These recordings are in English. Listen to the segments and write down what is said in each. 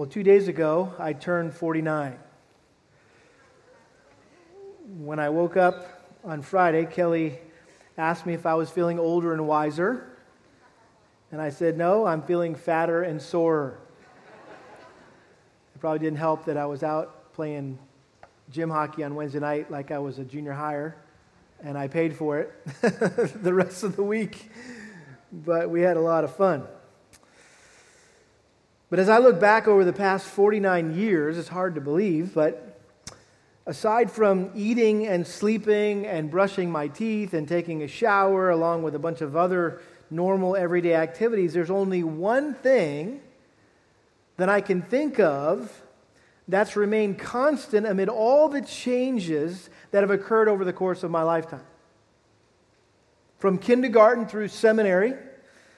Well, two days ago, I turned 49. When I woke up on Friday, Kelly asked me if I was feeling older and wiser. And I said, No, I'm feeling fatter and sorer. It probably didn't help that I was out playing gym hockey on Wednesday night like I was a junior hire, and I paid for it the rest of the week. But we had a lot of fun. But as I look back over the past 49 years, it's hard to believe, but aside from eating and sleeping and brushing my teeth and taking a shower, along with a bunch of other normal everyday activities, there's only one thing that I can think of that's remained constant amid all the changes that have occurred over the course of my lifetime. From kindergarten through seminary,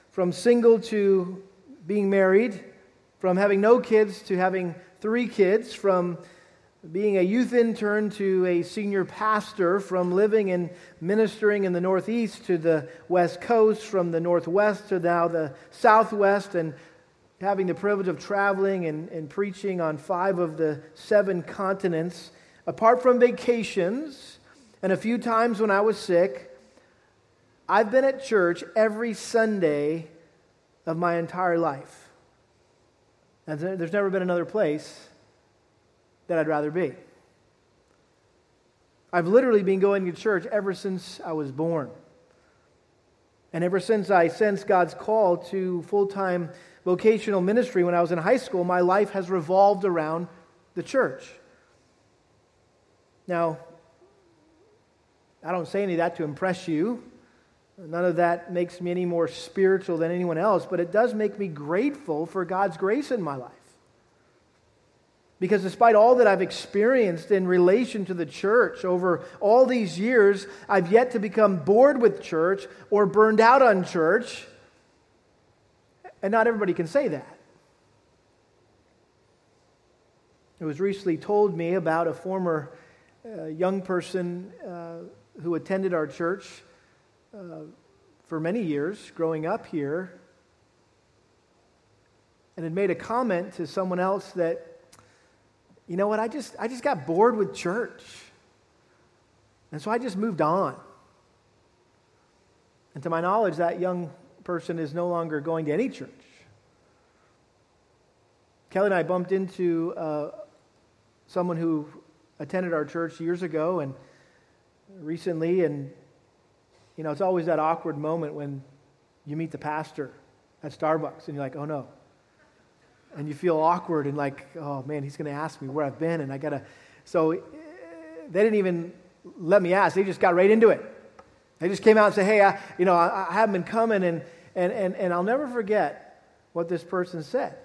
from single to being married, from having no kids to having three kids, from being a youth intern to a senior pastor, from living and ministering in the Northeast to the West Coast, from the Northwest to now the Southwest, and having the privilege of traveling and, and preaching on five of the seven continents. Apart from vacations and a few times when I was sick, I've been at church every Sunday of my entire life. And there's never been another place that I'd rather be. I've literally been going to church ever since I was born. And ever since I sensed God's call to full time vocational ministry when I was in high school, my life has revolved around the church. Now, I don't say any of that to impress you. None of that makes me any more spiritual than anyone else, but it does make me grateful for God's grace in my life. Because despite all that I've experienced in relation to the church over all these years, I've yet to become bored with church or burned out on church. And not everybody can say that. It was recently told me about a former uh, young person uh, who attended our church for many years growing up here and had made a comment to someone else that, you know what, I just, I just got bored with church. And so I just moved on. And to my knowledge, that young person is no longer going to any church. Kelly and I bumped into uh, someone who attended our church years ago and recently, and you know, it's always that awkward moment when you meet the pastor at Starbucks and you're like, oh no. And you feel awkward and like, oh man, he's going to ask me where I've been and I got to. So eh, they didn't even let me ask. They just got right into it. They just came out and said, hey, I, you know, I, I haven't been coming. And, and, and, and I'll never forget what this person said.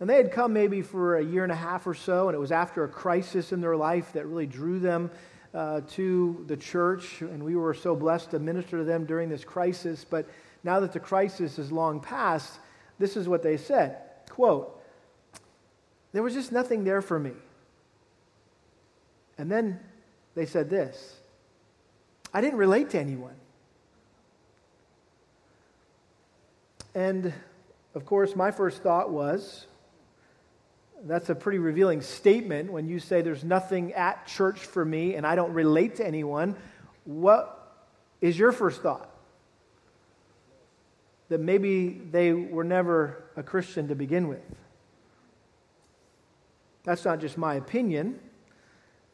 And they had come maybe for a year and a half or so, and it was after a crisis in their life that really drew them uh, to the church, and we were so blessed to minister to them during this crisis. But now that the crisis is long past, this is what they said quote, There was just nothing there for me. And then they said this I didn't relate to anyone. And of course, my first thought was, that's a pretty revealing statement when you say there's nothing at church for me and I don't relate to anyone. What is your first thought? That maybe they were never a Christian to begin with. That's not just my opinion.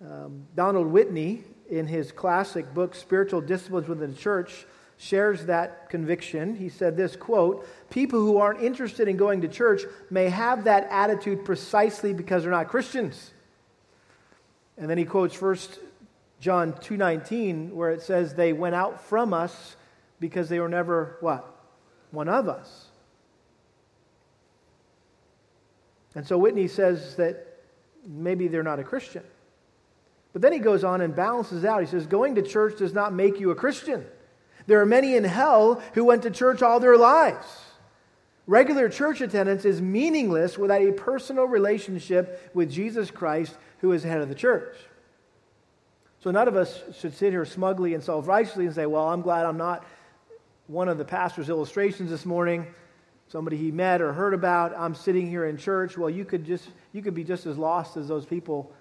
Um, Donald Whitney, in his classic book, Spiritual Disciplines Within the Church, shares that conviction. He said this quote, people who aren't interested in going to church may have that attitude precisely because they're not Christians. And then he quotes First John 2:19 where it says they went out from us because they were never what? One of us. And so Whitney says that maybe they're not a Christian. But then he goes on and balances out. He says going to church does not make you a Christian. There are many in hell who went to church all their lives. Regular church attendance is meaningless without a personal relationship with Jesus Christ, who is the head of the church. So none of us should sit here smugly and self righteously and say, Well, I'm glad I'm not one of the pastor's illustrations this morning. somebody he met or heard about. I'm sitting here in church. Well, you could just you could be just as lost as those people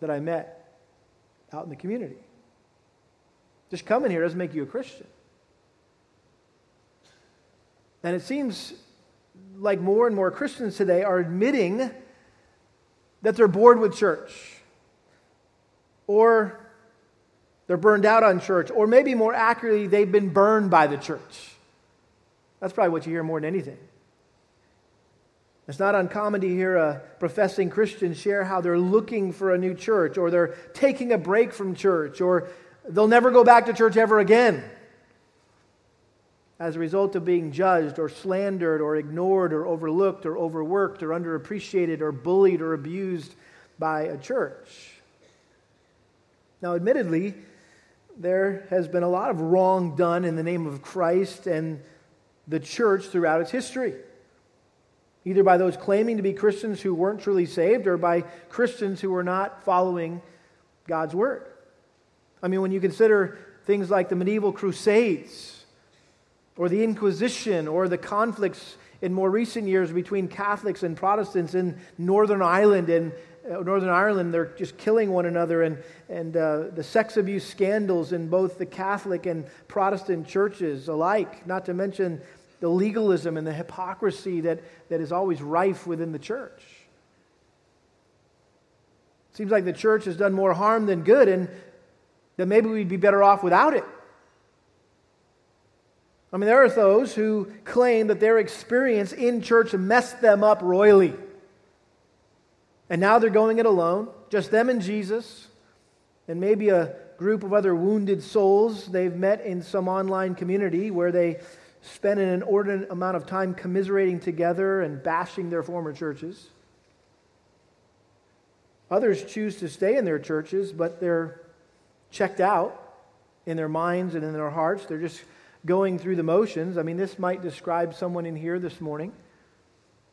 that I met out in the community. Just coming here doesn't make you a Christian. And it seems like more and more Christians today are admitting that they're bored with church, or they're burned out on church, or maybe more accurately, they've been burned by the church. That's probably what you hear more than anything. It's not uncommon to hear a professing Christian share how they're looking for a new church, or they're taking a break from church, or they'll never go back to church ever again as a result of being judged or slandered or ignored or overlooked or overworked or underappreciated or bullied or abused by a church. Now, admittedly, there has been a lot of wrong done in the name of Christ and the church throughout its history. Either by those claiming to be Christians who weren't truly saved or by Christians who were not following God's word. I mean, when you consider things like the medieval crusades or the Inquisition or the conflicts in more recent years between Catholics and Protestants in Northern Ireland and uh, Northern Ireland, they're just killing one another, and, and uh, the sex abuse scandals in both the Catholic and Protestant churches alike, not to mention the legalism and the hypocrisy that, that is always rife within the church. Seems like the church has done more harm than good, and that maybe we'd be better off without it. I mean, there are those who claim that their experience in church messed them up royally. And now they're going it alone, just them and Jesus, and maybe a group of other wounded souls they've met in some online community where they spend an inordinate amount of time commiserating together and bashing their former churches. Others choose to stay in their churches, but they're checked out in their minds and in their hearts. They're just going through the motions. I mean, this might describe someone in here this morning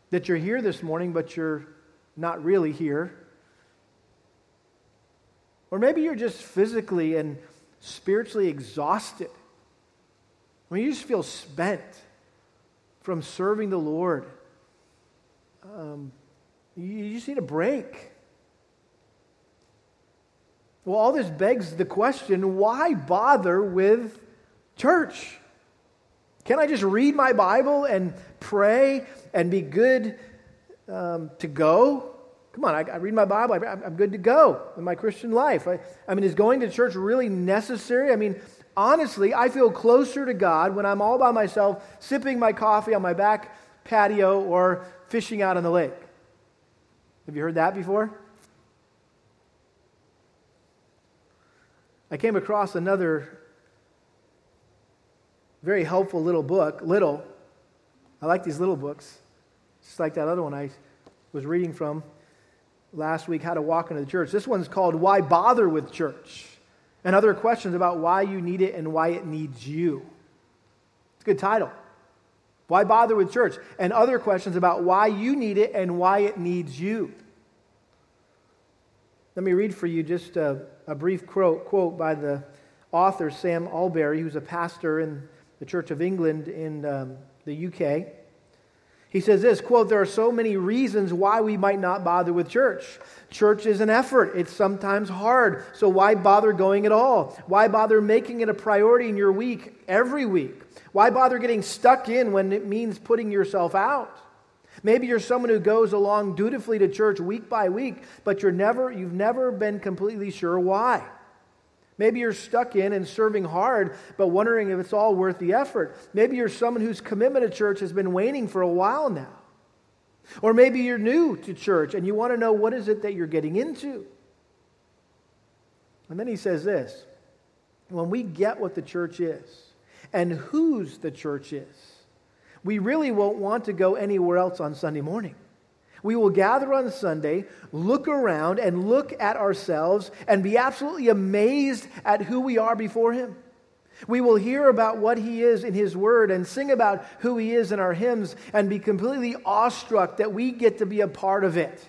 that you're here this morning, but you're not really here. Or maybe you're just physically and spiritually exhausted. I mean, you just feel spent from serving the Lord. Um, you just need a break. Well, all this begs the question why bother with church? Can I just read my Bible and pray and be good um, to go? Come on, I, I read my Bible, I, am good to go in my Christian life. I, I mean, is going to church really necessary? I mean, honestly, I feel closer to God when I'm all by myself, sipping my coffee on my back patio or fishing out on the lake. Have you heard that before? I came across another very helpful little book. Little. I like these little books. Just like that other one I was reading from last week, How to Walk into the Church. This one's called Why Bother with Church? And other questions about why you need it and why it needs you. It's a good title. Why bother with church? And other questions about why you need it and why it needs you. Let me read for you just a, a brief quote, quote by the author, Sam Allberry, who's a pastor in the Church of England in um, the UK. He says this quote, There are so many reasons why we might not bother with church. Church is an effort, it's sometimes hard. So why bother going at all? Why bother making it a priority in your week every week? Why bother getting stuck in when it means putting yourself out? Maybe you're someone who goes along dutifully to church week by week, but you're never, you've never been completely sure why. Maybe you're stuck in and serving hard, but wondering if it's all worth the effort. Maybe you're someone whose commitment to church has been waning for a while now. Or maybe you're new to church and you want to know what is it that you're getting into. And then he says this when we get what the church is and whose the church is, we really won't want to go anywhere else on Sunday morning. We will gather on Sunday, look around, and look at ourselves and be absolutely amazed at who we are before Him. We will hear about what He is in His Word and sing about who He is in our hymns and be completely awestruck that we get to be a part of it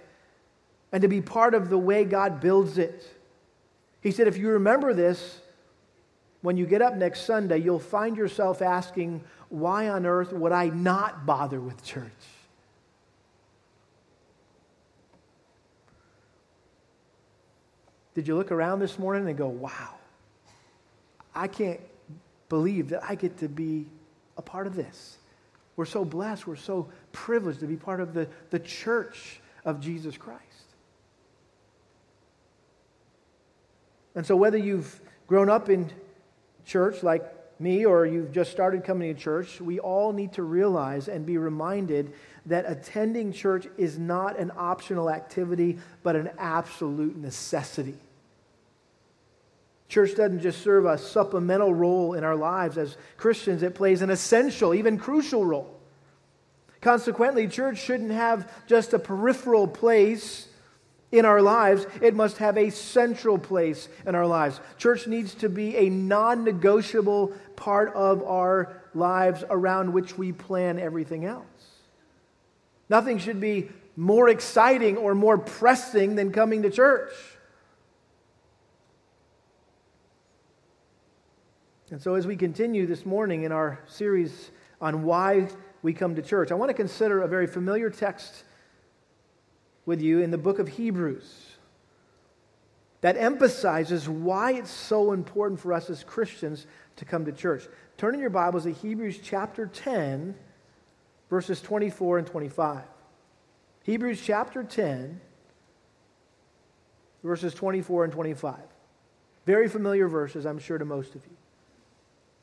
and to be part of the way God builds it. He said, if you remember this, when you get up next Sunday, you'll find yourself asking, why on earth would I not bother with church? Did you look around this morning and go, wow, I can't believe that I get to be a part of this? We're so blessed, we're so privileged to be part of the, the church of Jesus Christ. And so, whether you've grown up in church like me or you've just started coming to church, we all need to realize and be reminded that attending church is not an optional activity, but an absolute necessity. Church doesn't just serve a supplemental role in our lives as Christians, it plays an essential, even crucial role. Consequently, church shouldn't have just a peripheral place in our lives, it must have a central place in our lives. Church needs to be a non negotiable part of our lives around which we plan everything else. Nothing should be more exciting or more pressing than coming to church. And so, as we continue this morning in our series on why we come to church, I want to consider a very familiar text with you in the book of Hebrews that emphasizes why it's so important for us as Christians to come to church. Turn in your Bibles to Hebrews chapter 10, verses 24 and 25. Hebrews chapter 10, verses 24 and 25. Very familiar verses, I'm sure, to most of you.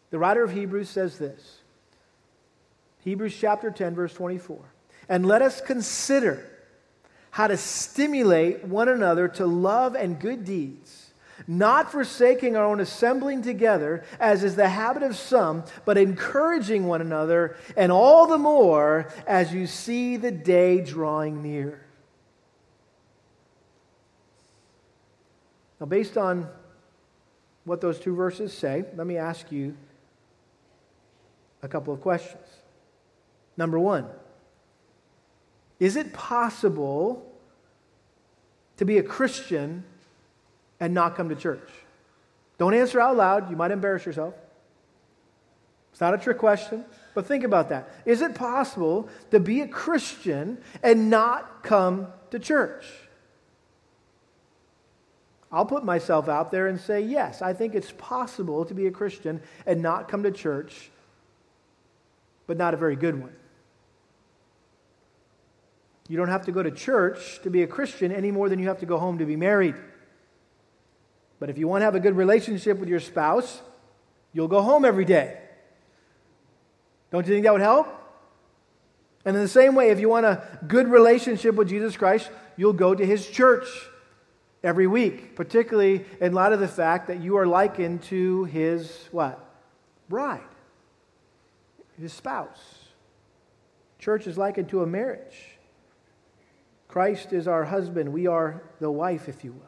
The writer of Hebrews says this Hebrews chapter 10, verse 24. And let us consider how to stimulate one another to love and good deeds, not forsaking our own assembling together, as is the habit of some, but encouraging one another, and all the more as you see the day drawing near. Now, based on what those two verses say, let me ask you a couple of questions. Number one, is it possible to be a Christian and not come to church? Don't answer out loud. You might embarrass yourself. It's not a trick question, but think about that. Is it possible to be a Christian and not come to church? I'll put myself out there and say, yes, I think it's possible to be a Christian and not come to church, but not a very good one. You don't have to go to church to be a Christian any more than you have to go home to be married. But if you want to have a good relationship with your spouse, you'll go home every day. Don't you think that would help? And in the same way, if you want a good relationship with Jesus Christ, you'll go to his church every week, particularly in light of the fact that you are likened to his what? Bride, his spouse. Church is likened to a marriage. Christ is our husband. We are the wife, if you will.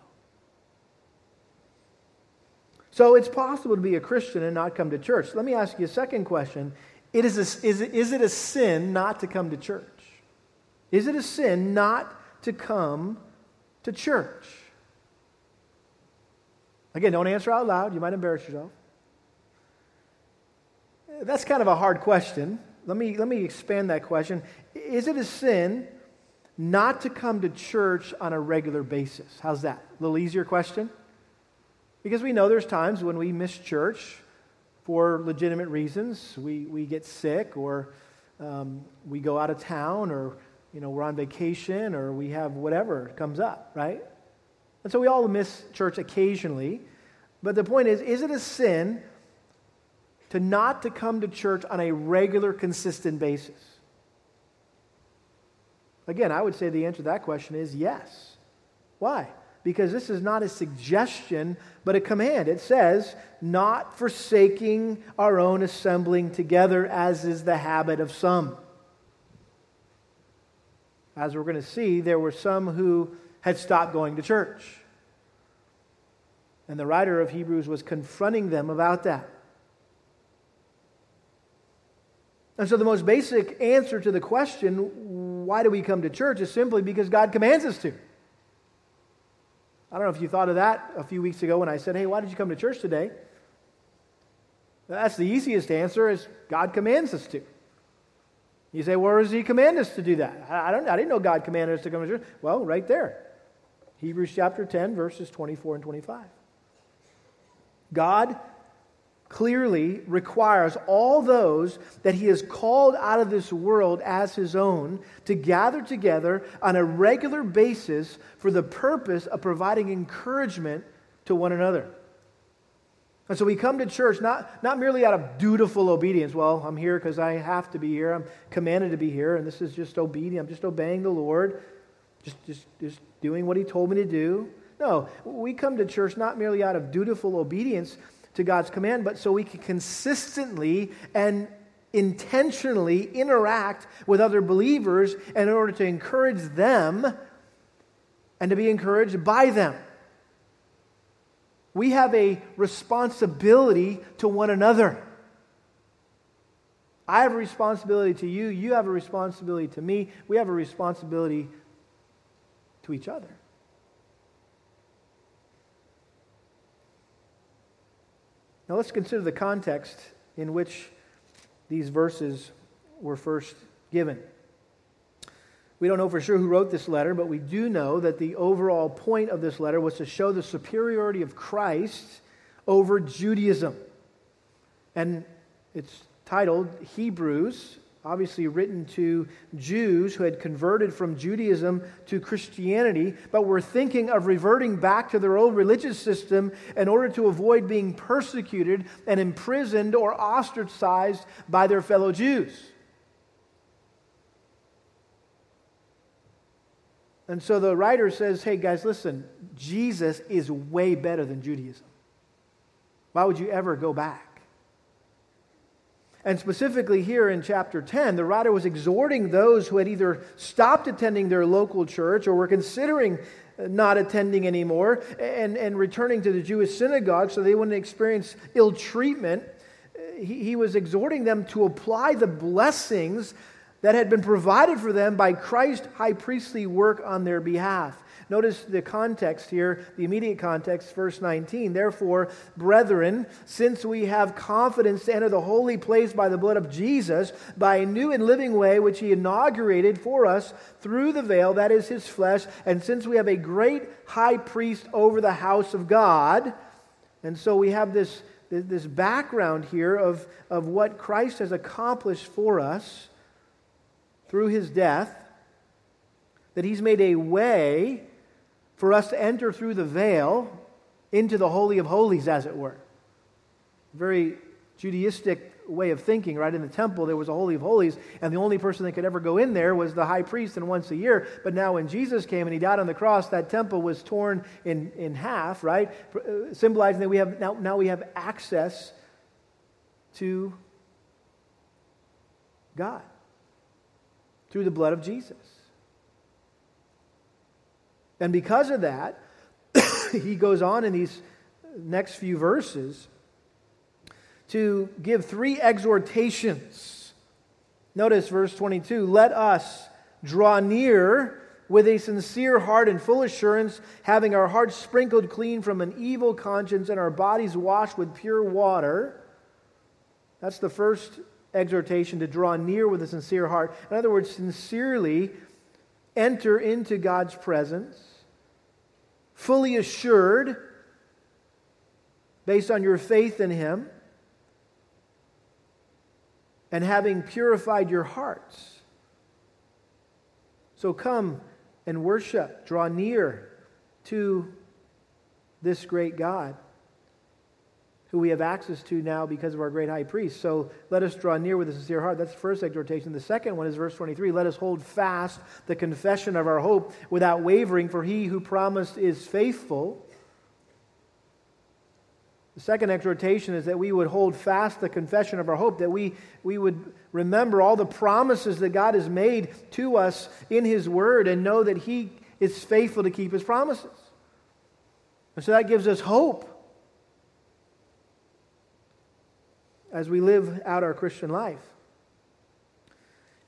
So it's possible to be a Christian and not come to church. Let me ask you a second question. It is, a, is, it, is it a sin not to come to church? Is it a sin not to come to church? Again, don't answer out loud. You might embarrass yourself. That's kind of a hard question. Let me, let me expand that question. Is it a sin not to come to church on a regular basis. How's that? A little easier question? Because we know there's times when we miss church for legitimate reasons. We, we get sick, or um, we go out of town, or you know, we're on vacation, or we have whatever comes up, right? And so we all miss church occasionally. But the point is, is it a sin to not to come to church on a regular, consistent basis? Again, I would say the answer to that question is yes. Why? Because this is not a suggestion, but a command. It says, not forsaking our own assembling together, as is the habit of some. As we're going to see, there were some who had stopped going to church. And the writer of Hebrews was confronting them about that. And so, the most basic answer to the question, why do we come to church, is simply because God commands us to. I don't know if you thought of that a few weeks ago when I said, hey, why did you come to church today? That's the easiest answer is God commands us to. You say, where does he command us to do that? I, don't, I didn't know God commanded us to come to church. Well, right there. Hebrews chapter 10, verses 24 and 25. God clearly requires all those that he has called out of this world as his own to gather together on a regular basis for the purpose of providing encouragement to one another. And so we come to church not, not merely out of dutiful obedience. Well, I'm here because I have to be here. I'm commanded to be here, and this is just obedience. I'm just obeying the Lord, just, just, just doing what He told me to do. No, we come to church not merely out of dutiful obedience to God's command, but so we can consistently and intentionally interact with other believers in order to encourage them and to be encouraged by them. We have a responsibility to one another. I have a responsibility to you. You have a responsibility to me. We have a responsibility to each other. Now let's consider the context in which these verses were first given. We don't know for sure who wrote this letter, but we do know that the overall point of this letter was to show the superiority of Christ over Judaism. And it's titled Hebrews, obviously written to Jews who had converted from Judaism to Christianity, but were thinking of reverting back to their old religious system in order to avoid being persecuted and imprisoned or ostracized by their fellow Jews. And so the writer says, hey, guys, listen, Jesus is way better than Judaism. Why would you ever go back? And specifically here in chapter 10, the writer was exhorting those who had either stopped attending their local church or were considering uh, not attending anymore and, and returning to the Jewish synagogue so they wouldn't experience ill treatment. Uh, he, he was exhorting them to apply the blessings that had been provided for them by Christ's high priestly work on their behalf. Notice the context here, the immediate context, verse 19. Therefore, brethren, since we have confidence to enter the holy place by the blood of Jesus, by a new and living way which he inaugurated for us through the veil, that is his flesh, and since we have a great high priest over the house of God, and so we have this, this background here of, of what Christ has accomplished for us through his death, that he's made a way for us to enter through the veil into the Holy of Holies, as it were. Very Judaistic way of thinking, right? In the temple, there was a Holy of Holies, and the only person that could ever go in there was the high priest, and once a year. But now, when Jesus came and he died on the cross, that temple was torn in, in half, right? Symbolizing that we have now, now we have access to God through the blood of Jesus. And because of that, he goes on in these next few verses to give three exhortations. Notice verse 22 Let us draw near with a sincere heart and full assurance, having our hearts sprinkled clean from an evil conscience and our bodies washed with pure water. That's the first exhortation to draw near with a sincere heart. In other words, sincerely enter into God's presence, fully assured, based on your faith in Him, and having purified your hearts. So come and worship, draw near to this great God who we have access to now because of our great high priest. So let us draw near with a sincere heart. That's the first exhortation. The second one is verse 23 Let us hold fast the confession of our hope without wavering, for he who promised is faithful. The second exhortation is that we would hold fast the confession of our hope, that we, we would remember all the promises that God has made to us in His Word and know that He is faithful to keep His promises. And so that gives us hope as we live out our Christian life.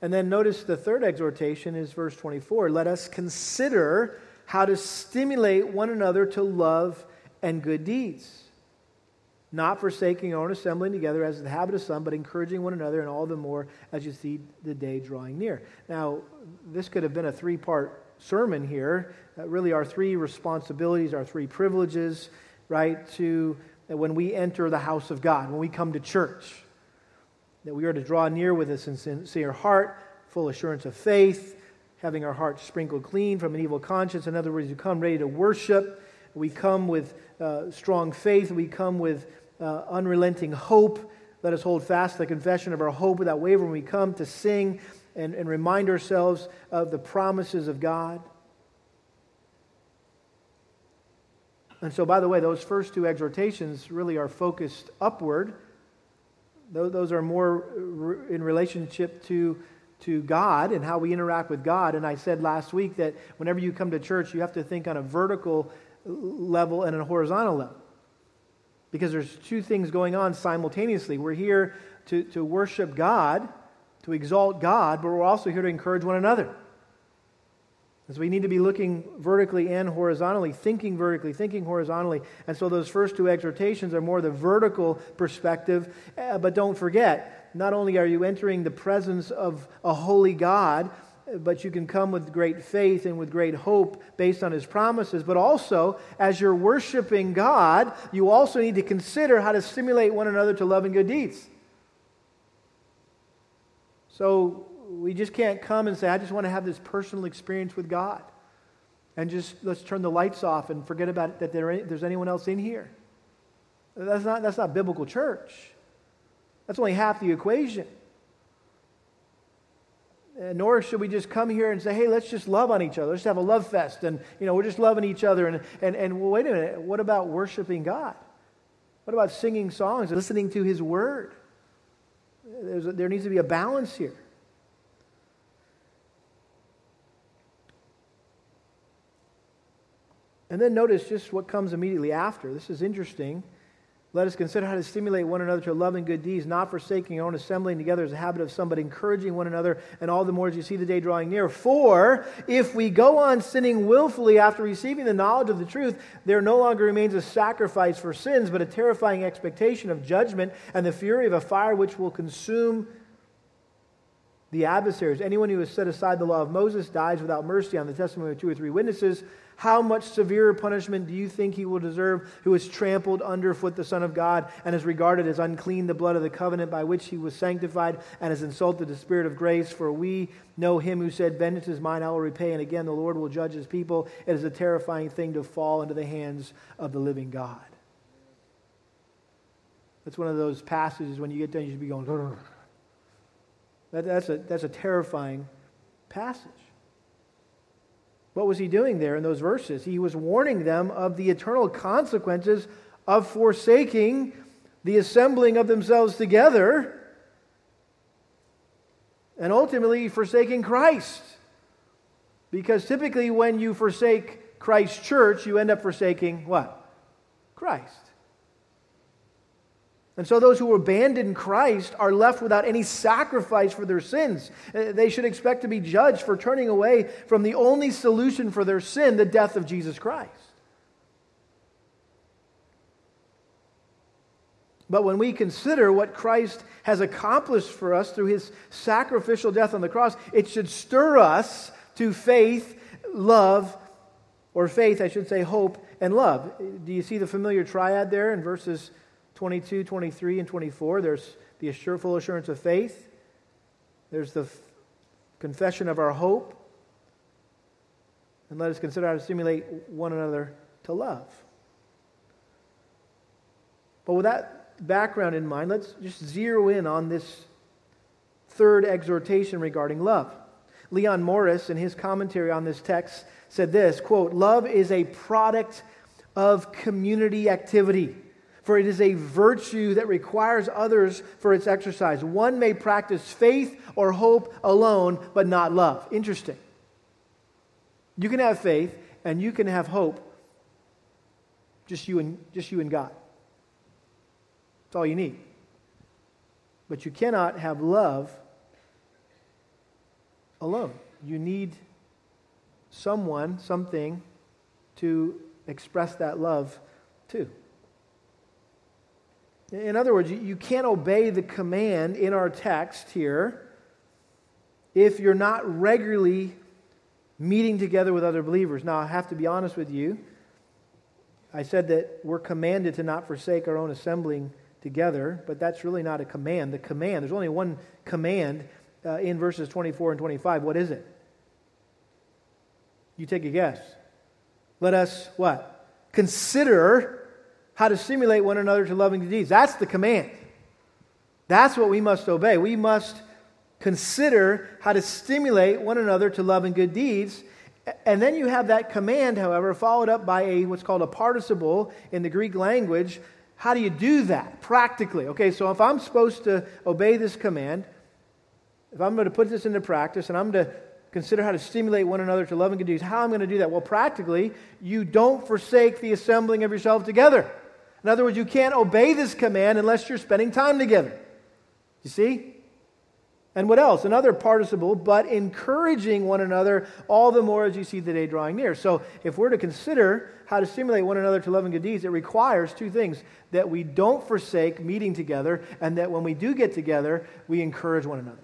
And then notice the third exhortation is verse 24 let us consider how to stimulate one another to love and good deeds. not forsaking your own assembling together as the habit of some, but encouraging one another, and all the more as you see the day drawing near. Now, this could have been a three part sermon here. Uh, really, our three responsibilities, our three privileges, right, to uh, when we enter the house of God, when we come to church, that we are to draw near with a sincere heart, full assurance of faith, having our hearts sprinkled clean from an evil conscience. In other words, we come ready to worship. We come with uh, strong faith. We come with uh, unrelenting hope. Let us hold fast the confession of our hope without wavering. We come to sing and, and remind ourselves of the promises of God. And so, by the way, those first two exhortations really are focused upward. Those are more uh, in relationship to, to God and how we interact with God. And I said last week that whenever you come to church, you have to think on a vertical level and a horizontal level because there's two things going on simultaneously. We're here to, to worship God, to exalt God, but we're also here to encourage one another. And so we need to be looking vertically and horizontally, thinking vertically, thinking horizontally. And so those first two exhortations are more the vertical perspective. Uh, but don't forget, not only are you entering the presence of a holy God, but you can come with great faith and with great hope based on his promises. But also, as you're worshiping God, you also need to consider how to stimulate one another to love and good deeds. So we just can't come and say, I just want to have this personal experience with God. And just let's turn the lights off and forget about it, that there, there's anyone else in here. That's not, that's not biblical church. That's only half the equation. Uh, nor should we just come here and say, hey, let's just love on each other. Let's have a love fest. And, you know, we're just loving each other. And, and, and well, wait a minute. What about worshiping God? What about singing songs, listening to His Word? There's there needs to be a balance here. And then notice just what comes immediately after. This is interesting. Let us consider how to stimulate one another to love and good deeds, not forsaking our own assembling together as a habit of some, but encouraging one another, and all the more as you see the day drawing near. For if we go on sinning willfully after receiving the knowledge of the truth, there no longer remains a sacrifice for sins, but a terrifying expectation of judgment and the fury of a fire which will consume the adversaries. Anyone who has set aside the law of Moses dies without mercy on the testimony of two or three witnesses. How much severer punishment do you think he will deserve who has trampled underfoot the Son of God and has regarded as unclean the blood of the covenant by which he was sanctified and has insulted the Spirit of grace? For we know him who said, Vengeance is mine, I will repay. And again, the Lord will judge his people. It is a terrifying thing to fall into the hands of the living God. That's one of those passages when you get done, you should be going, that, that's, a, that's a terrifying passage. What was he doing there in those verses? He was warning them of the eternal consequences of forsaking the assembling of themselves together and ultimately forsaking Christ. Because typically, when you forsake Christ's church, you end up forsaking what? Christ. And so those who abandon Christ are left without any sacrifice for their sins. Uh, they should expect to be judged for turning away from the only solution for their sin, the death of Jesus Christ. But when we consider what Christ has accomplished for us through his sacrificial death on the cross, it should stir us to faith, love, or faith, I should say, hope, and love. Do you see the familiar triad there in verses 22, 23, and 24. There's the assure, full assurance of faith. There's the f- confession of our hope. And let us consider how to stimulate one another to love. But with that background in mind, let's just zero in on this third exhortation regarding love. Leon Morris, in his commentary on this text, said this quote, Love is a product of community activity for it is a virtue that requires others for its exercise. One may practice faith or hope alone, but not love. Interesting. You can have faith and you can have hope, just you and, just you and God. That's all you need. But you cannot have love alone. You need someone, something to express that love to. In other words, you can't obey the command in our text here if you're not regularly meeting together with other believers. Now, I have to be honest with you. I said that we're commanded to not forsake our own assembling together, but that's really not a command. The command, there's only one command uh, in verses 24 and 25. What is it? You take a guess. Let us what? Consider how to stimulate one another to loving good deeds. That's the command. That's what we must obey. We must consider how to stimulate one another to love and good deeds. And then you have that command, however, followed up by a what's called a participle in the Greek language. How do you do that practically? Okay, so if I'm supposed to obey this command, if I'm going to put this into practice and I'm to consider how to stimulate one another to love and good deeds, how am I'm going to do that? Well, practically, you don't forsake the assembling of yourself together. In other words, you can't obey this command unless you're spending time together. You see? And what else? Another participle, but encouraging one another all the more as you see the day drawing near. So, if we're to consider how to stimulate one another to love and good deeds, it requires two things that we don't forsake meeting together, and that when we do get together, we encourage one another.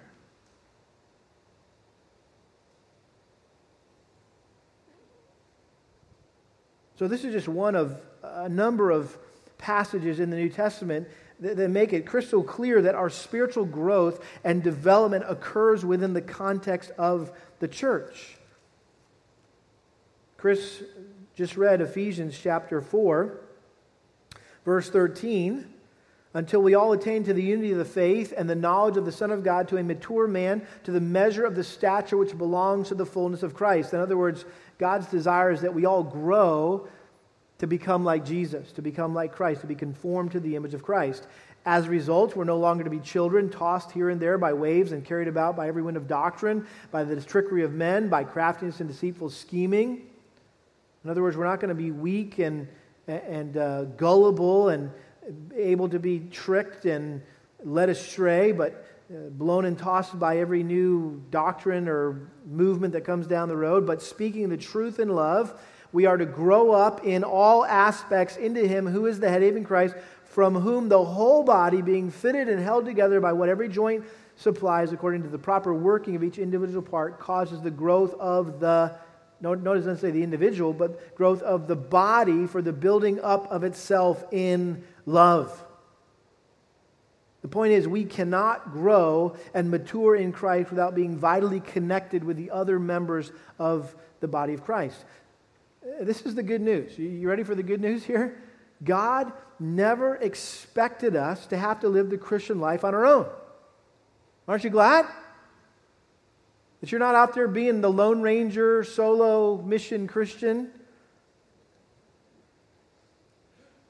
So, this is just one of a number of passages in the New Testament that, that make it crystal clear that our spiritual growth and development occurs within the context of the church. Chris just read Ephesians chapter 4, verse 13 until we all attain to the unity of the faith and the knowledge of the Son of God, to a mature man, to the measure of the stature which belongs to the fullness of Christ. In other words, God's desire is that we all grow to become like Jesus, to become like Christ, to be conformed to the image of Christ. As a result, we're no longer to be children tossed here and there by waves and carried about by every wind of doctrine, by the trickery of men, by craftiness and deceitful scheming. In other words, we're not going to be weak and, and uh, gullible and able to be tricked and led astray, but uh, blown and tossed by every new doctrine or movement that comes down the road, but speaking the truth in love we are to grow up in all aspects into Him who is the head, even Christ, from whom the whole body, being fitted and held together by what every joint supplies, according to the proper working of each individual part, causes the growth of the notice doesn't say the individual, but growth of the body for the building up of itself in love. The point is, we cannot grow and mature in Christ without being vitally connected with the other members of the body of Christ. This is the good news. You ready for the good news here? God never expected us to have to live the Christian life on our own. Aren't you glad? That you're not out there being the Lone Ranger, solo mission Christian.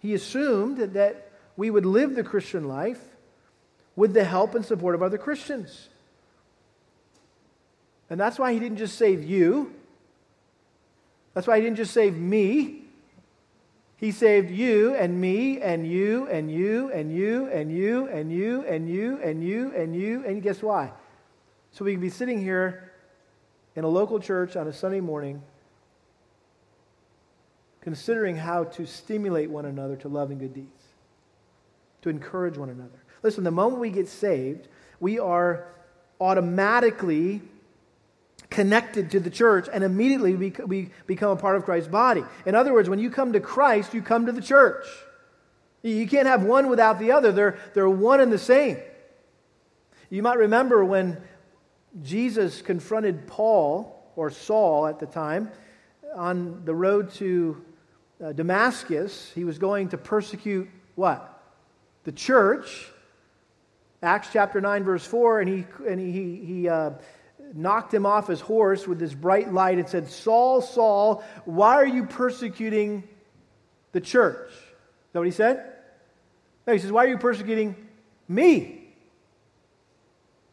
He assumed that we would live the Christian life with the help and support of other Christians. And that's why he didn't just save you, that's why he didn't just save me. He saved you and me and you and you and you and you and you and you and you and you. And guess why? So we can be sitting here in a local church on a Sunday morning considering how to stimulate one another to love and good deeds, to encourage one another. Listen, the moment we get saved, we are automatically connected to the church, and immediately we, we become a part of Christ's body. In other words, when you come to Christ, you come to the church. You can't have one without the other, they're, they're one and the same. You might remember when Jesus confronted Paul, or Saul at the time, on the road to uh, Damascus. He was going to persecute what? The church. Acts chapter 9, verse 4, and he, and he, he uh, knocked him off his horse with this bright light and said, Saul, Saul, why are you persecuting the church? Is that what he said? No, he says, Why are you persecuting me?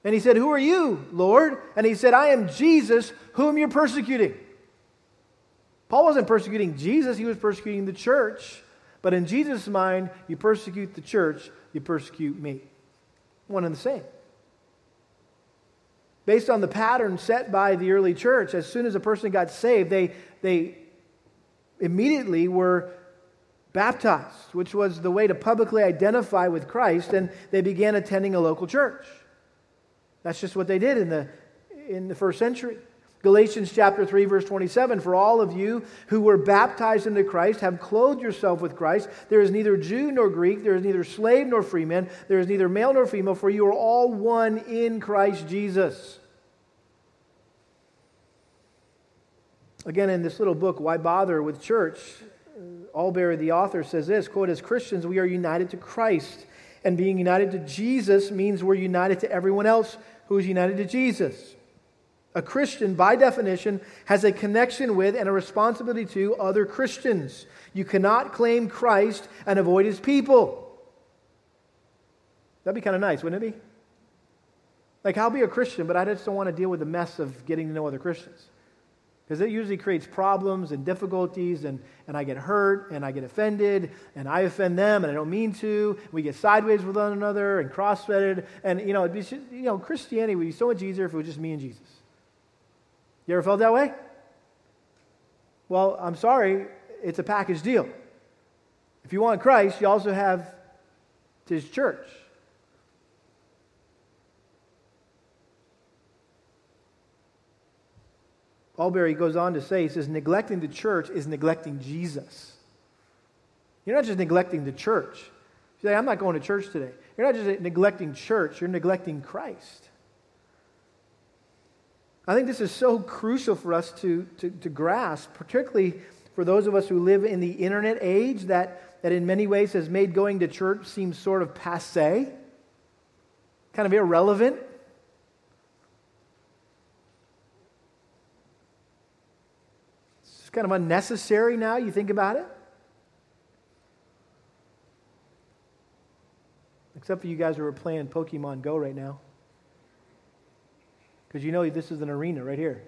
And he said, Who are you, Lord? And he said, I am Jesus, whom you're persecuting. Paul wasn't persecuting Jesus, he was persecuting the church. But in Jesus' mind, you persecute the church, you persecute me. One and the same. Based on the pattern set by the early church, as soon as a person got saved, they, they immediately were baptized, which was the way to publicly identify with Christ, and they began attending a local church. That's just what they did in the, in the first century. Galatians chapter 3 verse 27 for all of you who were baptized into Christ have clothed yourself with Christ. There is neither Jew nor Greek there is neither slave nor free man there is neither male nor female for you are all one in Christ Jesus. Again in this little book why bother with church? Allberry the author says this quote as Christians we are united to Christ and being united to Jesus means we're united to everyone else who is united to Jesus a Christian, by definition, has a connection with and a responsibility to other Christians. You cannot claim Christ and avoid his people. That'd be kind of nice, wouldn't it be? Like, I'll be a Christian, but I just don't want to deal with the mess of getting to know other Christians. Because it usually creates problems and difficulties, and, and I get hurt, and I get offended, and I offend them, and I don't mean to. We get sideways with one another and cross-threaded. And, you know, it'd be, you know, Christianity would be so much easier if it was just me and Jesus. You ever felt that way? Well, I'm sorry, it's a package deal. If you want Christ, you also have his church. Allberry goes on to say, he says, neglecting the church is neglecting Jesus. You're not just neglecting the church. You say, I'm not going to church today. You're not just neglecting church, you're neglecting Christ. I think this is so crucial for us to, to, to, grasp, particularly for those of us who live in the internet age that, that in many ways has made going to church seem sort of passe, kind of irrelevant. It's kind of unnecessary now, you think about it. Except for you guys who are playing Pokemon Go right now. Because you know this is an arena right here.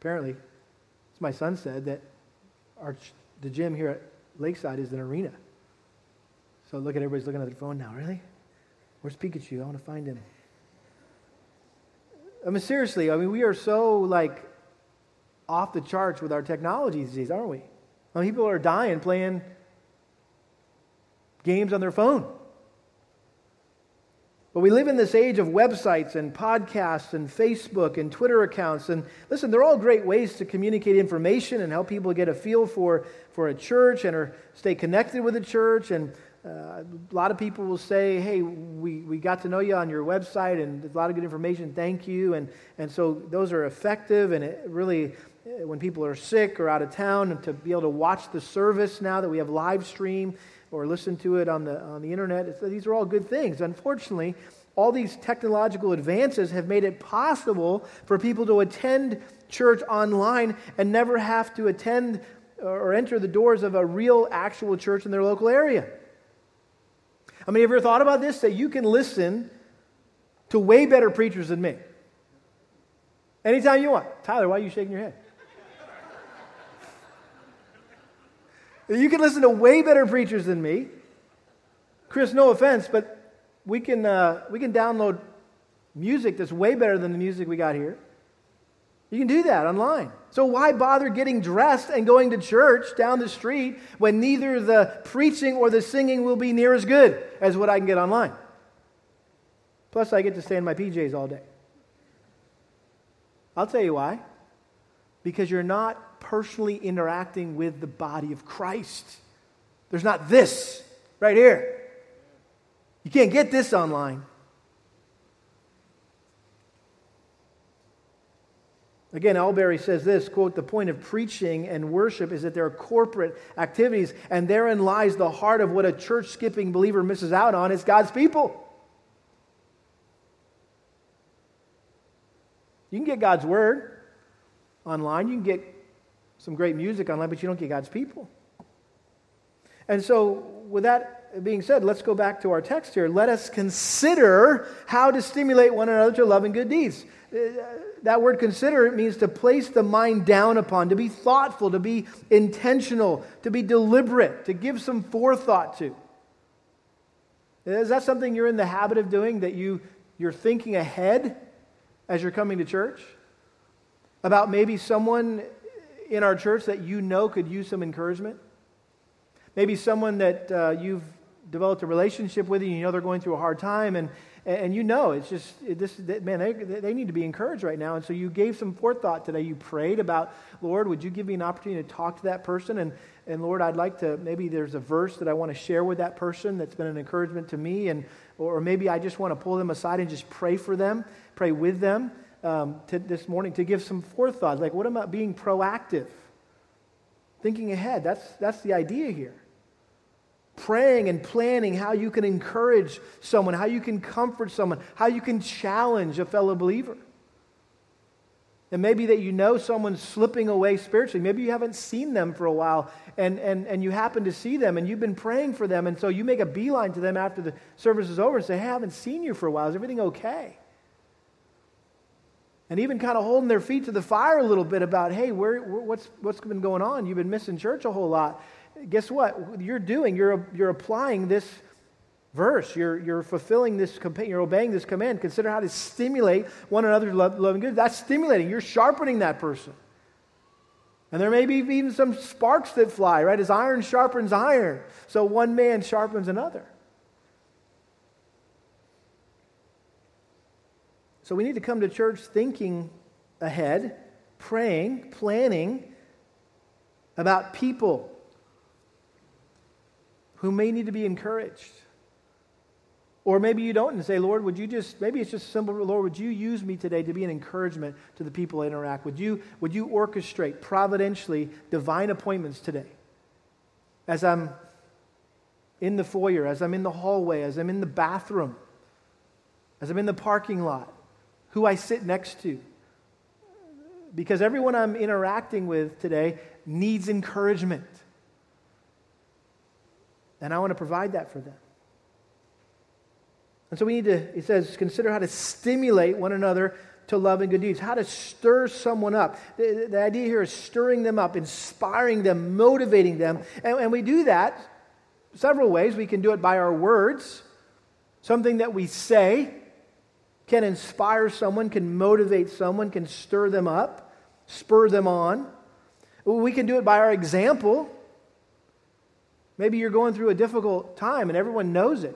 Apparently, as my son said, that our, the gym here at Lakeside is an arena. So look at everybody's looking at their phone now. Really? Where's Pikachu? I want to find him. I mean, seriously, I mean, we are so like off the charts with our technology these days, aren't we? I mean, people are dying playing games on their phone. But we live in this age of websites and podcasts and Facebook and Twitter accounts. And listen, they're all great ways to communicate information and help people get a feel for, for a church and or stay connected with a church. And uh, a lot of people will say, hey, we, we got to know you on your website and a lot of good information. Thank you. And, and so those are effective. And really, uh, when people are sick or out of town, to be able to watch the service now that we have live stream or listen to it on the, on the internet. It's, these are all good things. Unfortunately, all these technological advances have made it possible for people to attend church online and never have to attend uh, or enter the doors of a real, actual church in their local area. I mean, have you ever thought about this? That you can listen to way better preachers than me. Anytime you want. Tyler, why are you shaking your head? You can listen to way better preachers than me. Chris, no offense, but we can, uh, we can download music that's way better than the music we got here. You can do that online. So why bother getting dressed and going to church down the street when neither the preaching or the singing will be near as good as what I can get online? Plus, I get to stay in my PJs all day. I'll tell you why. Because you're not personally interacting with the body of Christ. There's not this right here. You can't get this online. Again, Allberry says this quote, the point of preaching and worship is that there are corporate activities, and therein lies the heart of what a church skipping believer misses out on. It's God's people. You can get God's word online, you can get some great music online, but you don't get God's people. And so, with that being said, let's go back to our text here. Let us consider how to stimulate one another to love and good deeds. Uh, that word consider it means to place the mind down upon, to be thoughtful, to be intentional, to be deliberate, to give some forethought to. Is that something you're in the habit of doing that you, you're thinking ahead as you're coming to church? About maybe someone in our church that you know could use some encouragement? Maybe someone that uh, you've developed a relationship with, and you know they're going through a hard time, and, and you know it's just, it, this, man, they, they need to be encouraged right now. And so you gave some forethought today. You prayed about, Lord, would you give me an opportunity to talk to that person? And, and Lord, I'd like to, maybe there's a verse that I want to share with that person that's been an encouragement to me. And, or maybe I just want to pull them aside and just pray for them, pray with them um, to, this morning to give some forethought. Like, what about being proactive? Thinking ahead. That's, that's the idea here. Praying and planning how you can encourage someone, how you can comfort someone, how you can challenge a fellow believer. And maybe that you know someone's slipping away spiritually. Maybe you haven't seen them for a while and, and, and you happen to see them and you've been praying for them. And so you make a beeline to them after the service is over and say, Hey, I haven't seen you for a while. Is everything okay? And even kind of holding their feet to the fire a little bit about, hey, where, what's, what's been going on? You've been missing church a whole lot. Guess what? You're doing, you're, you're applying this verse. You're, you're fulfilling this, you're obeying this command. Consider how to stimulate one another to love, love and good. That's stimulating. You're sharpening that person. And there may be even some sparks that fly, right? As iron sharpens iron, so one man sharpens another. So we need to come to church thinking ahead, praying, planning about people who may need to be encouraged. Or maybe you don't and say, Lord, would you just, maybe it's just simple, Lord, would you use me today to be an encouragement to the people I interact? Would you, would you orchestrate providentially divine appointments today? As I'm in the foyer, as I'm in the hallway, as I'm in the bathroom, as I'm in the parking lot, who I sit next to. Because everyone I'm interacting with today needs encouragement. And I want to provide that for them. And so we need to, it says, consider how to stimulate one another to love and good deeds, how to stir someone up. The, the idea here is stirring them up, inspiring them, motivating them. And, and we do that several ways. We can do it by our words, something that we say, can inspire someone, can motivate someone, can stir them up, spur them on. We can do it by our example. Maybe you're going through a difficult time and everyone knows it.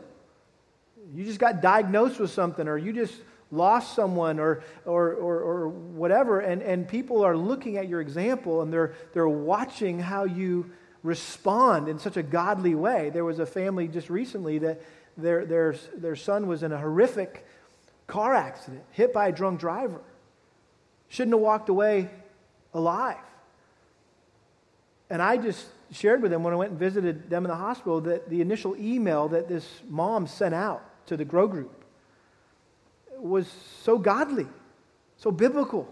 You just got diagnosed with something, or you just lost someone, or, or, or, or whatever, and, and people are looking at your example and they're, they're watching how you respond in such a godly way. There was a family just recently that their, their, their son was in a horrific car accident, hit by a drunk driver. Shouldn't have walked away alive. And I just shared with them when I went and visited them in the hospital that the initial email that this mom sent out to the Grow Group was so godly, so biblical.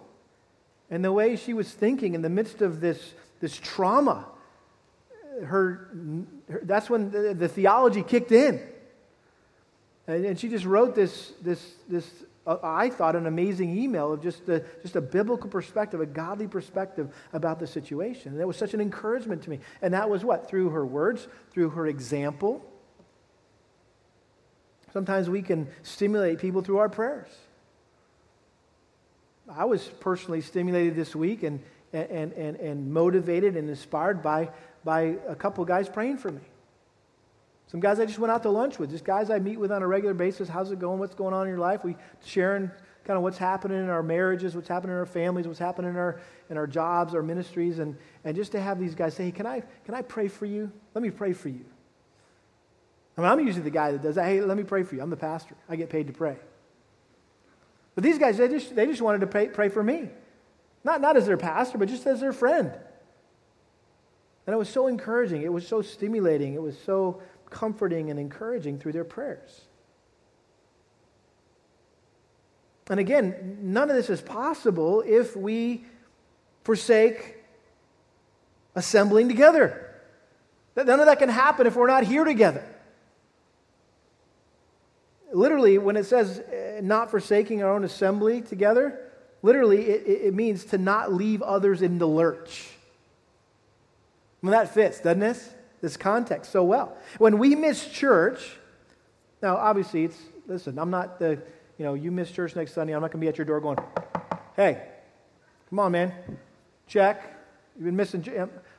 And the way she was thinking in the midst of this, this trauma, her, her that's when the, the theology kicked in. And, she just wrote this, this, this uh, I thought, an amazing email of just, the, just a biblical perspective, a godly perspective about the situation. And that was such an encouragement to me. And that was what? Through her words, through her example. Sometimes we can stimulate people through our prayers. I was personally stimulated this week and, and, and, and motivated and inspired by, by a couple guys praying for me. Some guys I just went out to lunch with, just guys I meet with on a regular basis. How's it going? What's going on in your life? We sharing kind of what's happening in our marriages, what's happening in our families, what's happening in our, in our jobs, our ministries, and, and just to have these guys say, hey, can I, can I pray for you? Let me pray for you. I mean, I'm usually the guy that does that. Hey, let me pray for you. I'm the pastor. I get paid to pray. But these guys, they just, they just wanted to pray, pray for me. Not, not as their pastor, but just as their friend. And it was so encouraging. It was so stimulating. It was so comforting and encouraging through their prayers. And again, none of this is possible if we forsake assembling together. None of that can happen if we're not here together. Literally, when it says eh, not forsaking our own assembly together, literally it, it means to not leave others in the lurch. Well, that fits, doesn't it? This context so well. When we miss church, now obviously it's, listen, I'm not the, you know, you miss church next Sunday, I'm not going to be at your door going, hey, come on, man, check. You've been missing.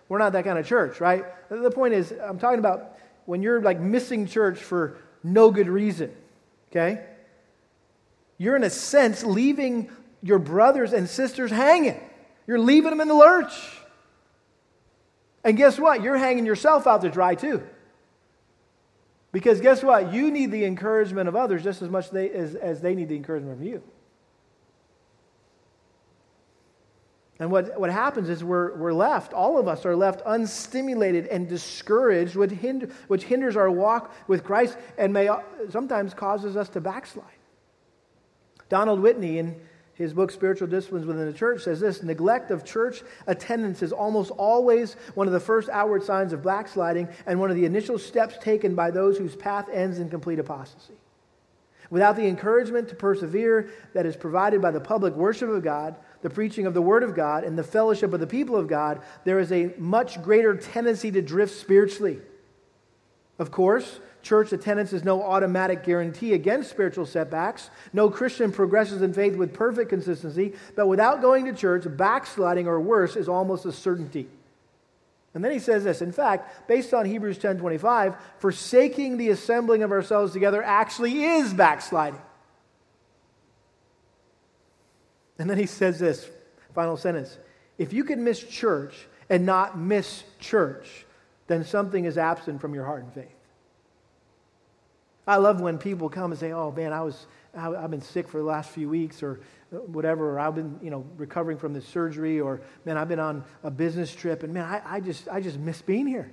We're not that kind of church, right? The point is, I'm talking about when you're like missing church for no good reason, okay? You're in a sense leaving your brothers and sisters hanging. You're leaving them in the lurch. And guess what? You're hanging yourself out to dry too. Because guess what? You need the encouragement of others just as much they, as, as they need the encouragement from you. And what, what happens is we're, we're left, all of us are left unstimulated and discouraged, which, hinder, which hinders our walk with Christ and may uh, sometimes causes us to backslide. Donald Whitney, in his book Spiritual Disciplines Within the Church, says this neglect of church attendance is almost always one of the first outward signs of backsliding and one of the initial steps taken by those whose path ends in complete apostasy. Without the encouragement to persevere that is provided by the public worship of God, the preaching of the Word of God, and the fellowship of the people of God, there is a much greater tendency to drift spiritually. Of course, church attendance is no automatic guarantee against spiritual setbacks. No Christian progresses in faith with perfect consistency, but without going to church, backsliding or worse is almost a certainty. And then he says this, in fact, based on Hebrews 10:25, forsaking the assembling of ourselves together actually is backsliding. And then he says this, final sentence. If you can miss church and not miss church, then something is absent from your heart and faith. I love when people come and say, "Oh man, I was I've been sick for the last few weeks or uh, whatever, or I've been, you know, recovering from this surgery, or man, I've been on a business trip, and man, I, I just I just miss being here.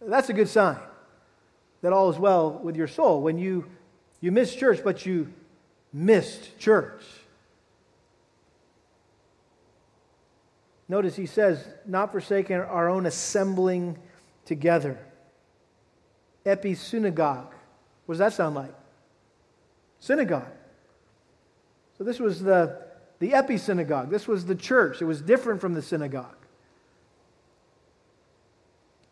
That's a good sign that all is well with your soul. When you you miss church, but you missed church. Notice he says, not forsaking our own assembling together. Epi synagogue. What does that sound like? Synagogue. So this was the, the epi synagogue. This was the church. It was different from the synagogue.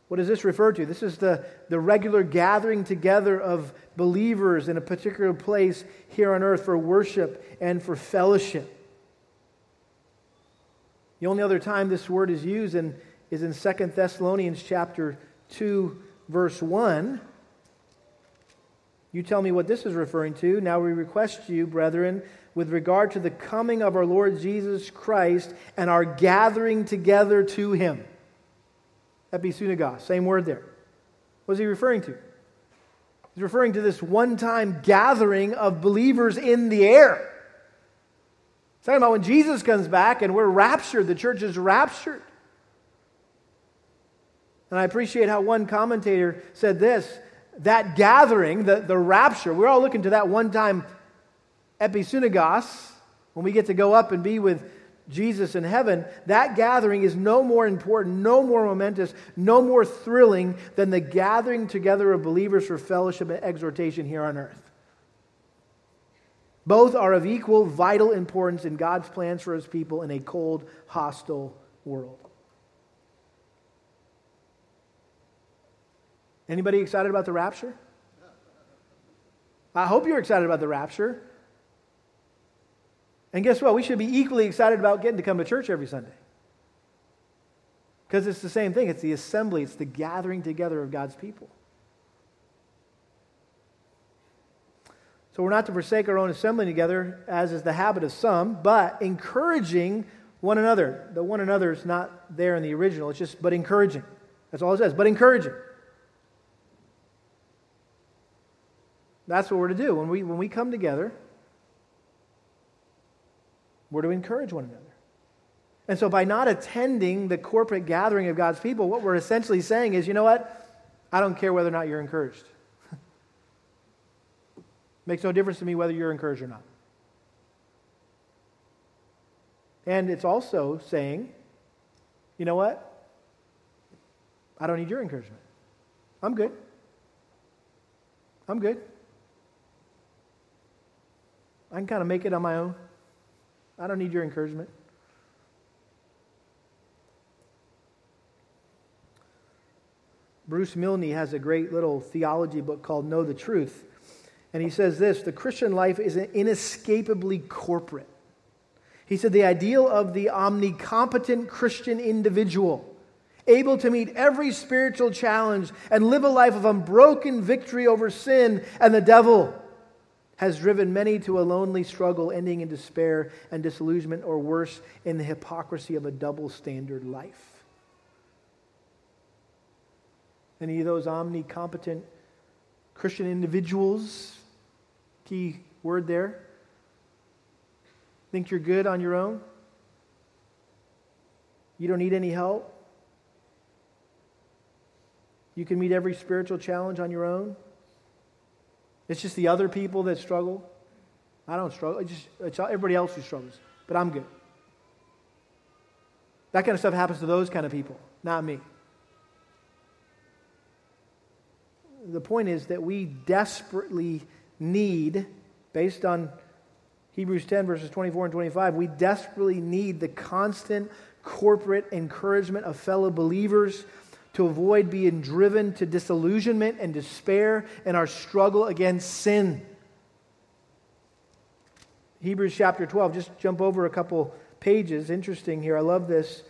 What does this refer to? This is the, the regular gathering together of believers in a particular place here on earth for worship and for fellowship. The only other time this word is used in, is in 2 Thessalonians chapter 2, verse 1. You tell me what this is referring to. Now we request you, brethren, with regard to the coming of our Lord Jesus Christ and our gathering together to him. Episunagos, same word there. What is he referring to? He's referring to this one time gathering of believers in the air. He's talking about when Jesus comes back and we're raptured, the church is raptured. And I appreciate how one commentator said this that gathering, the, the rapture, we're all looking to that one time episunagos, when we get to go up and be with Jesus in heaven, that gathering is no more important, no more momentous, no more thrilling than the gathering together of believers for fellowship and exhortation here on earth. Both are of equal vital importance in God's plans for his people in a cold, hostile world. Anybody excited about the rapture? I hope you're excited about the rapture. And guess what? We should be equally excited about getting to come to church every Sunday. Because it's the same thing. It's the assembly, it's the gathering together of God's people. So we're not to forsake our own assembling together, as is the habit of some, but encouraging one another. The one another is not there in the original, it's just but encouraging. That's all it says, but encouraging. That's what we're to do. When we, when we come together, we're to encourage one another. And so, by not attending the corporate gathering of God's people, what we're essentially saying is, you know what? I don't care whether or not you're encouraged. Makes no difference to me whether you're encouraged or not. And it's also saying, you know what? I don't need your encouragement. I'm good. I'm good. I can kind of make it on my own. I don't need your encouragement. Bruce Milne has a great little theology book called Know the Truth. And he says this the Christian life is inescapably corporate. He said the ideal of the omnicompetent Christian individual, able to meet every spiritual challenge and live a life of unbroken victory over sin and the devil, has driven many to a lonely struggle ending in despair and disillusionment, or worse, in the hypocrisy of a double standard life. Any of those omnicompetent Christian individuals, key word there, think you're good on your own? You don't need any help? You can meet every spiritual challenge on your own? It's just the other people that struggle. I don't struggle. It's just it's everybody else who struggles, but I'm good. That kind of stuff happens to those kind of people, not me. The point is that we desperately need, based on Hebrews 10, verses 24 and 25, we desperately need the constant corporate encouragement of fellow believers to avoid being driven to disillusionment and despair in our struggle against sin. Hebrews chapter 12, just jump over a couple pages. Interesting here. I love this.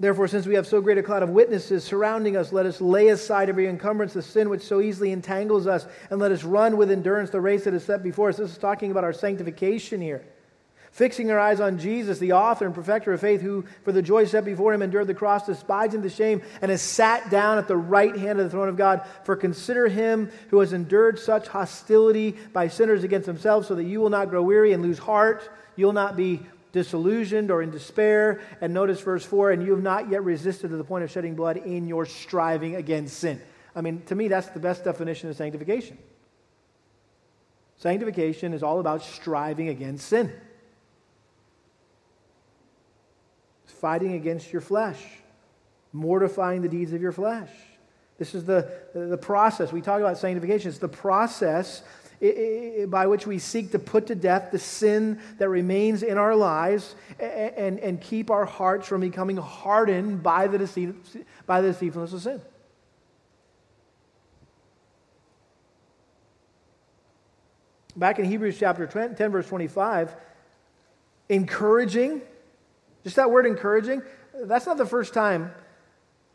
Therefore, since we have so great a cloud of witnesses surrounding us, let us lay aside every encumbrance, the sin which so easily entangles us, and let us run with endurance the race that is set before us. This is talking about our sanctification here fixing our eyes on Jesus, the author and perfecter of faith, who for the joy set before him endured the cross, despising the shame, and has sat down at the right hand of the throne of God. For consider him who has endured such hostility by sinners against themselves, so that you will not grow weary and lose heart. You'll not be disillusioned or in despair. And notice verse 4 and you have not yet resisted to the point of shedding blood in your striving against sin. I mean, to me, that's the best definition of sanctification. Sanctification is all about striving against sin. Fighting against your flesh, mortifying the deeds of your flesh. This is the, the process. We talk about sanctification. It's the process by which we seek to put to death the sin that remains in our lives and, and keep our hearts from becoming hardened by the, deceit, by the deceitfulness of sin. Back in Hebrews chapter 10, verse 25, encouraging just that word encouraging, that's not the first time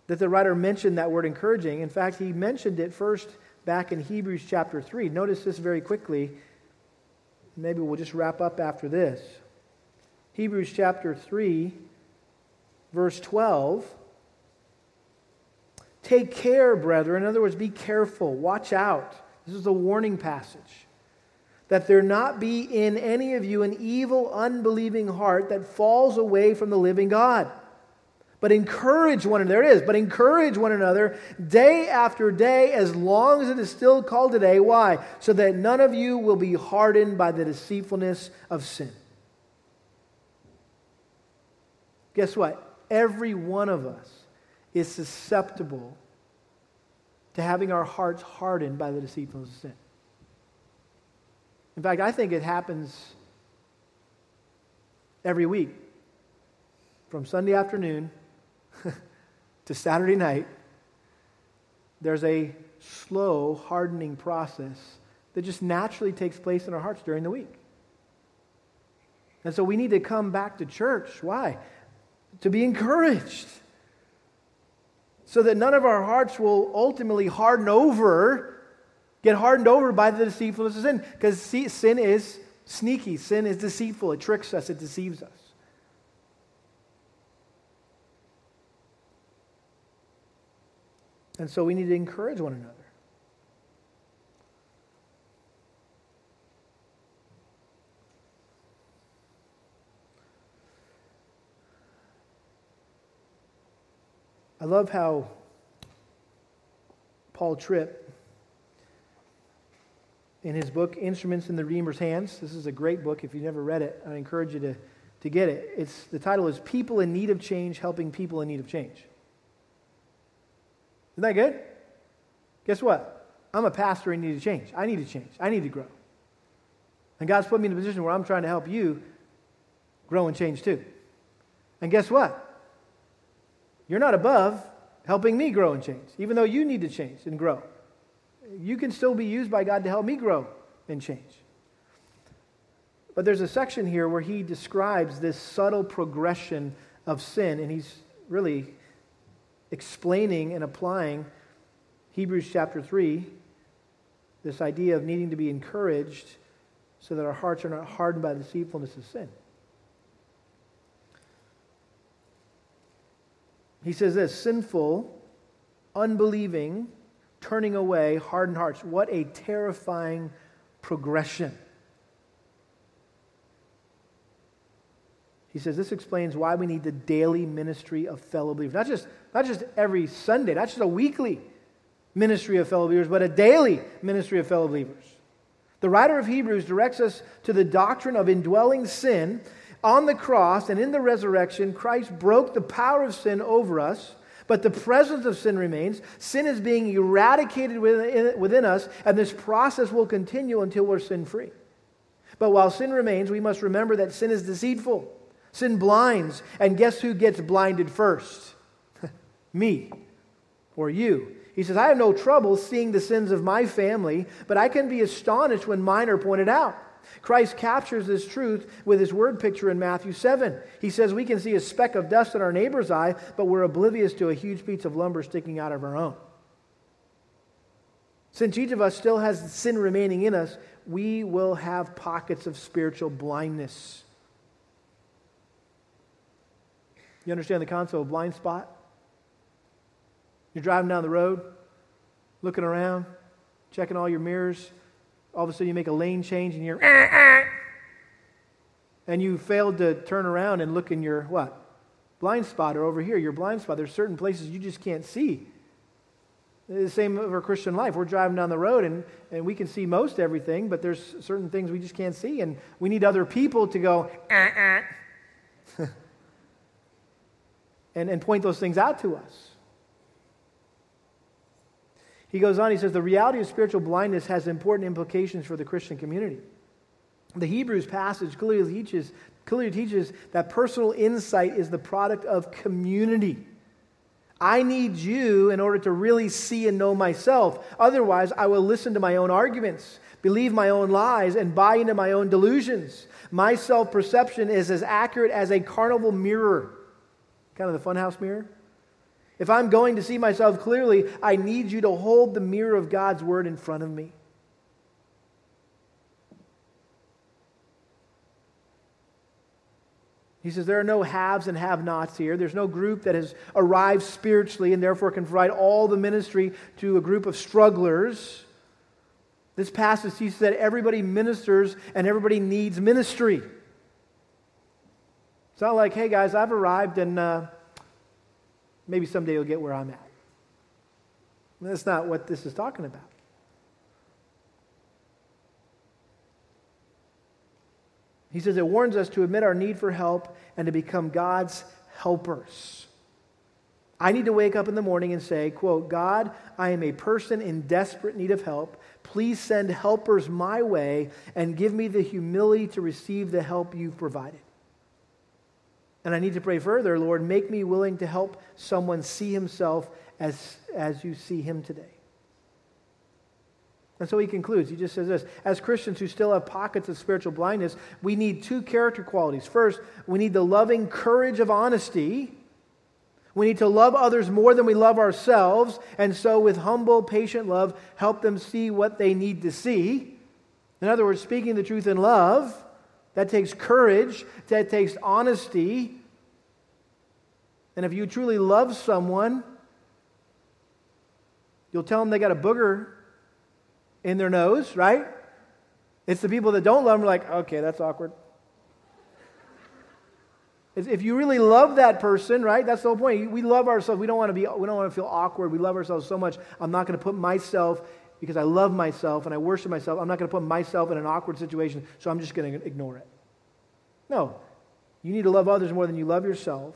that the writer mentioned that word encouraging. In fact, he mentioned it first back in Hebrews chapter 3. Notice this very quickly. Maybe we'll just wrap up after this. Hebrews chapter 3, verse 12. Take care, brethren. In other words, be careful. Watch out. This is a warning passage that there not be in any of you an evil, unbelieving heart that falls away from the living God. But encourage one another. There it is. But encourage one another day after day, as long as it is still called today. Why? So that none of you will be hardened by the deceitfulness of sin. Guess what? Every one of us is susceptible to having our hearts hardened by the deceitfulness of sin. In fact, I think it happens every week from Sunday afternoon to Saturday night. There's a slow hardening process that just naturally takes place in our hearts during the week. And so we need to come back to church. Why? To be encouraged. So that none of our hearts will ultimately harden over get hardened over by the deceitfulness of sin. Because sin is sneaky, sin is deceitful, it tricks us, it deceives us. And so we need to encourage one another. I love how Paul Tripp in his book, Instruments in the Redeemer's Hands. This is a great book. If you've never read it, I encourage you to, to get it. It's, the title is People in Need of Change Helping People in Need of Change. Isn't that good? Guess what? I'm a pastor and need to change. I need to change. I need to grow. And God's put me in a position where I'm trying to help you grow and change too. And guess what? You're not above helping me grow and change, even though you need to change and grow you can still be used by God to help me grow and change. But there's a section here where he describes this subtle progression of sin, and he's really explaining and applying Hebrews chapter 3, this idea of needing to be encouraged so that our hearts are not hardened by the deceitfulness of sin. He says this sinful, unbelieving, turning away, hardened hearts. What a terrifying progression. He says this explains why we need the daily ministry of fellow believers. Not just, not just every Sunday, not just a weekly ministry of fellow believers, but a daily ministry of fellow believers. The writer of Hebrews directs us to the doctrine of indwelling sin. On the cross and in the resurrection, Christ broke the power of sin over us, but the presence of sin remains. Sin is being eradicated within, within us, and this process will continue until we're sin free. But while sin remains, we must remember that sin is deceitful. Sin blinds, and guess who gets blinded first? Me or you. He says, I have no trouble seeing the sins of my family, but I can be astonished when mine are pointed out. Christ captures this truth with his word picture in Matthew 7. He says, We can see a speck of dust in our neighbor's eye, but we're oblivious to a huge piece of lumber sticking out of our own. Since each of us still has sin remaining in us, we will have pockets of spiritual blindness. You understand the concept of blind spot? You're driving down the road, looking around, checking all your mirrors. All of a sudden, you make a lane change and you're. Eh, eh, and you failed to turn around and look in your what? Blind spot or over here, your blind spot. There's certain places you just can't see. The same of our Christian life. We're driving down the road and, and we can see most everything, but there's certain things we just can't see. And we need other people to go, eh, and, and point those things out to us. He goes on, he says, the reality of spiritual blindness has important implications for the Christian community. The Hebrews passage clearly teaches, clearly teaches that personal insight is the product of community. I need you in order to really see and know myself. Otherwise, I will listen to my own arguments, believe my own lies, and buy into my own delusions. My self perception is as accurate as a carnival mirror kind of the funhouse mirror. If I'm going to see myself clearly, I need you to hold the mirror of God's word in front of me. He says there are no haves and have nots here. There's no group that has arrived spiritually and therefore can provide all the ministry to a group of strugglers. This passage teaches that everybody ministers and everybody needs ministry. It's not like, hey guys, I've arrived and uh, maybe someday you'll get where I'm at. That's not what this is talking about. He says it warns us to admit our need for help and to become God's helpers. I need to wake up in the morning and say, quote, God, I am a person in desperate need of help. Please send helpers my way and give me the humility to receive the help you've provided. And I need to pray further, Lord, make me willing to help someone see himself as, as you see him today. And so he concludes. He just says this As Christians who still have pockets of spiritual blindness, we need two character qualities. First, we need the loving courage of honesty. We need to love others more than we love ourselves, and so with humble, patient love, help them see what they need to see. In other words, speaking the truth in love that takes courage, that takes honesty. And if you truly love someone, you'll tell them they got a booger in their nose, right? It's the people that don't love them, like, okay, that's awkward. If you really love that person, right? That's the whole point. We love ourselves. We don't want to be. We don't want to feel awkward. We love ourselves so much. I'm not going to put myself because I love myself and I worship myself, I'm not going to put myself in an awkward situation, so I'm just going to ignore it. No. You need to love others more than you love yourself,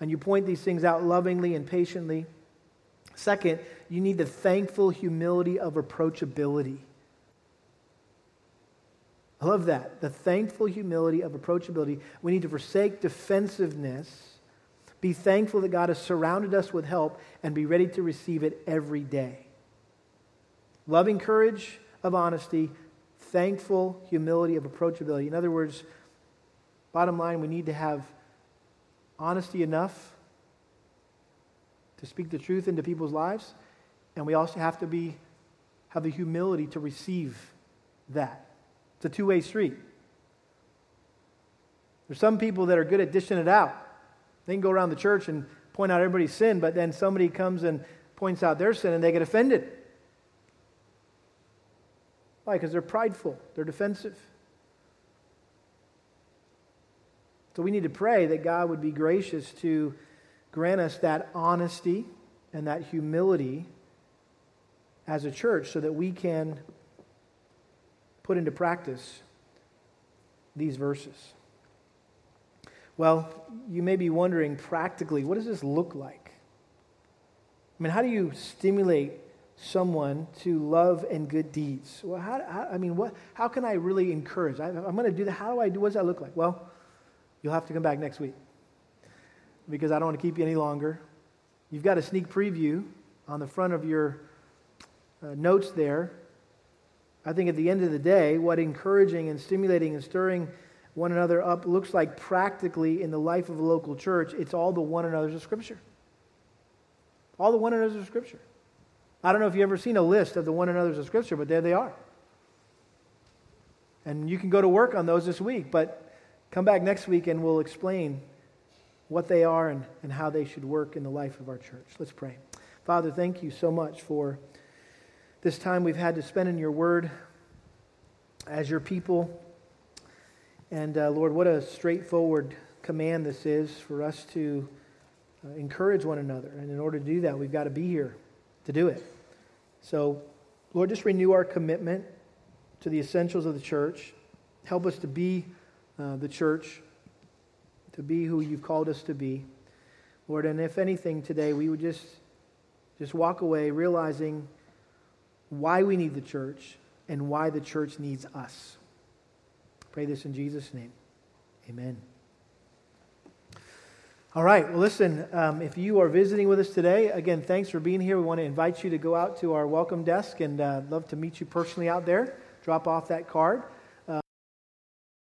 and you point these things out lovingly and patiently. Second, you need the thankful humility of approachability. I love that. The thankful humility of approachability. We need to forsake defensiveness, be thankful that God has surrounded us with help, and be ready to receive it every day loving courage of honesty, thankful humility of approachability. In other words, bottom line, we need to have honesty enough to speak the truth into people's lives, and we also have to be have the humility to receive that. It's a two-way street. There's some people that are good at dishing it out. They can go around the church and point out everybody's sin, but then somebody comes and points out their sin and they get offended. Why? Because they're prideful, they're defensive. So we need to pray that God would be gracious to grant us that honesty and that humility as a church so that we can put into practice these verses. Well, you may be wondering practically, what does this look like? I mean, how do you stimulate someone to love and good deeds? Well, how, how I mean, what, how can I really encourage? I, am going to do that. How do I do? What does that look like? Well, you'll have to come back next week because I don't want to keep you any longer. You've got a sneak preview on the front of your uh, notes there. I think at the end of the day, what encouraging and stimulating and stirring one another up looks like practically in the life of a local church, it's all the one another's of Scripture. All the one another's of Scripture. I don't know if you've ever seen a list of the one another's of Scripture, but there they are. And you can go to work on those this week, but come back next week and we'll explain what they are and, and how they should work in the life of our church. Let's pray. Father, thank you so much for this time we've had to spend in your word as your people. And uh, Lord, what a straightforward command this is for us to uh, encourage one another. And in order to do that, we've got to be here to do it. So, Lord, just renew our commitment to the essentials of the church. Help us to be uh, the church, to be who you've called us to be. Lord, and if anything today, we would just, just walk away realizing why we need the church and why the church needs us. Pray this in Jesus' name. Amen. All right. Well, listen, um, if you are visiting with us today, again, thanks for being here. We want to invite you to go out to our welcome desk and uh, love to meet you personally out there. Drop off that card.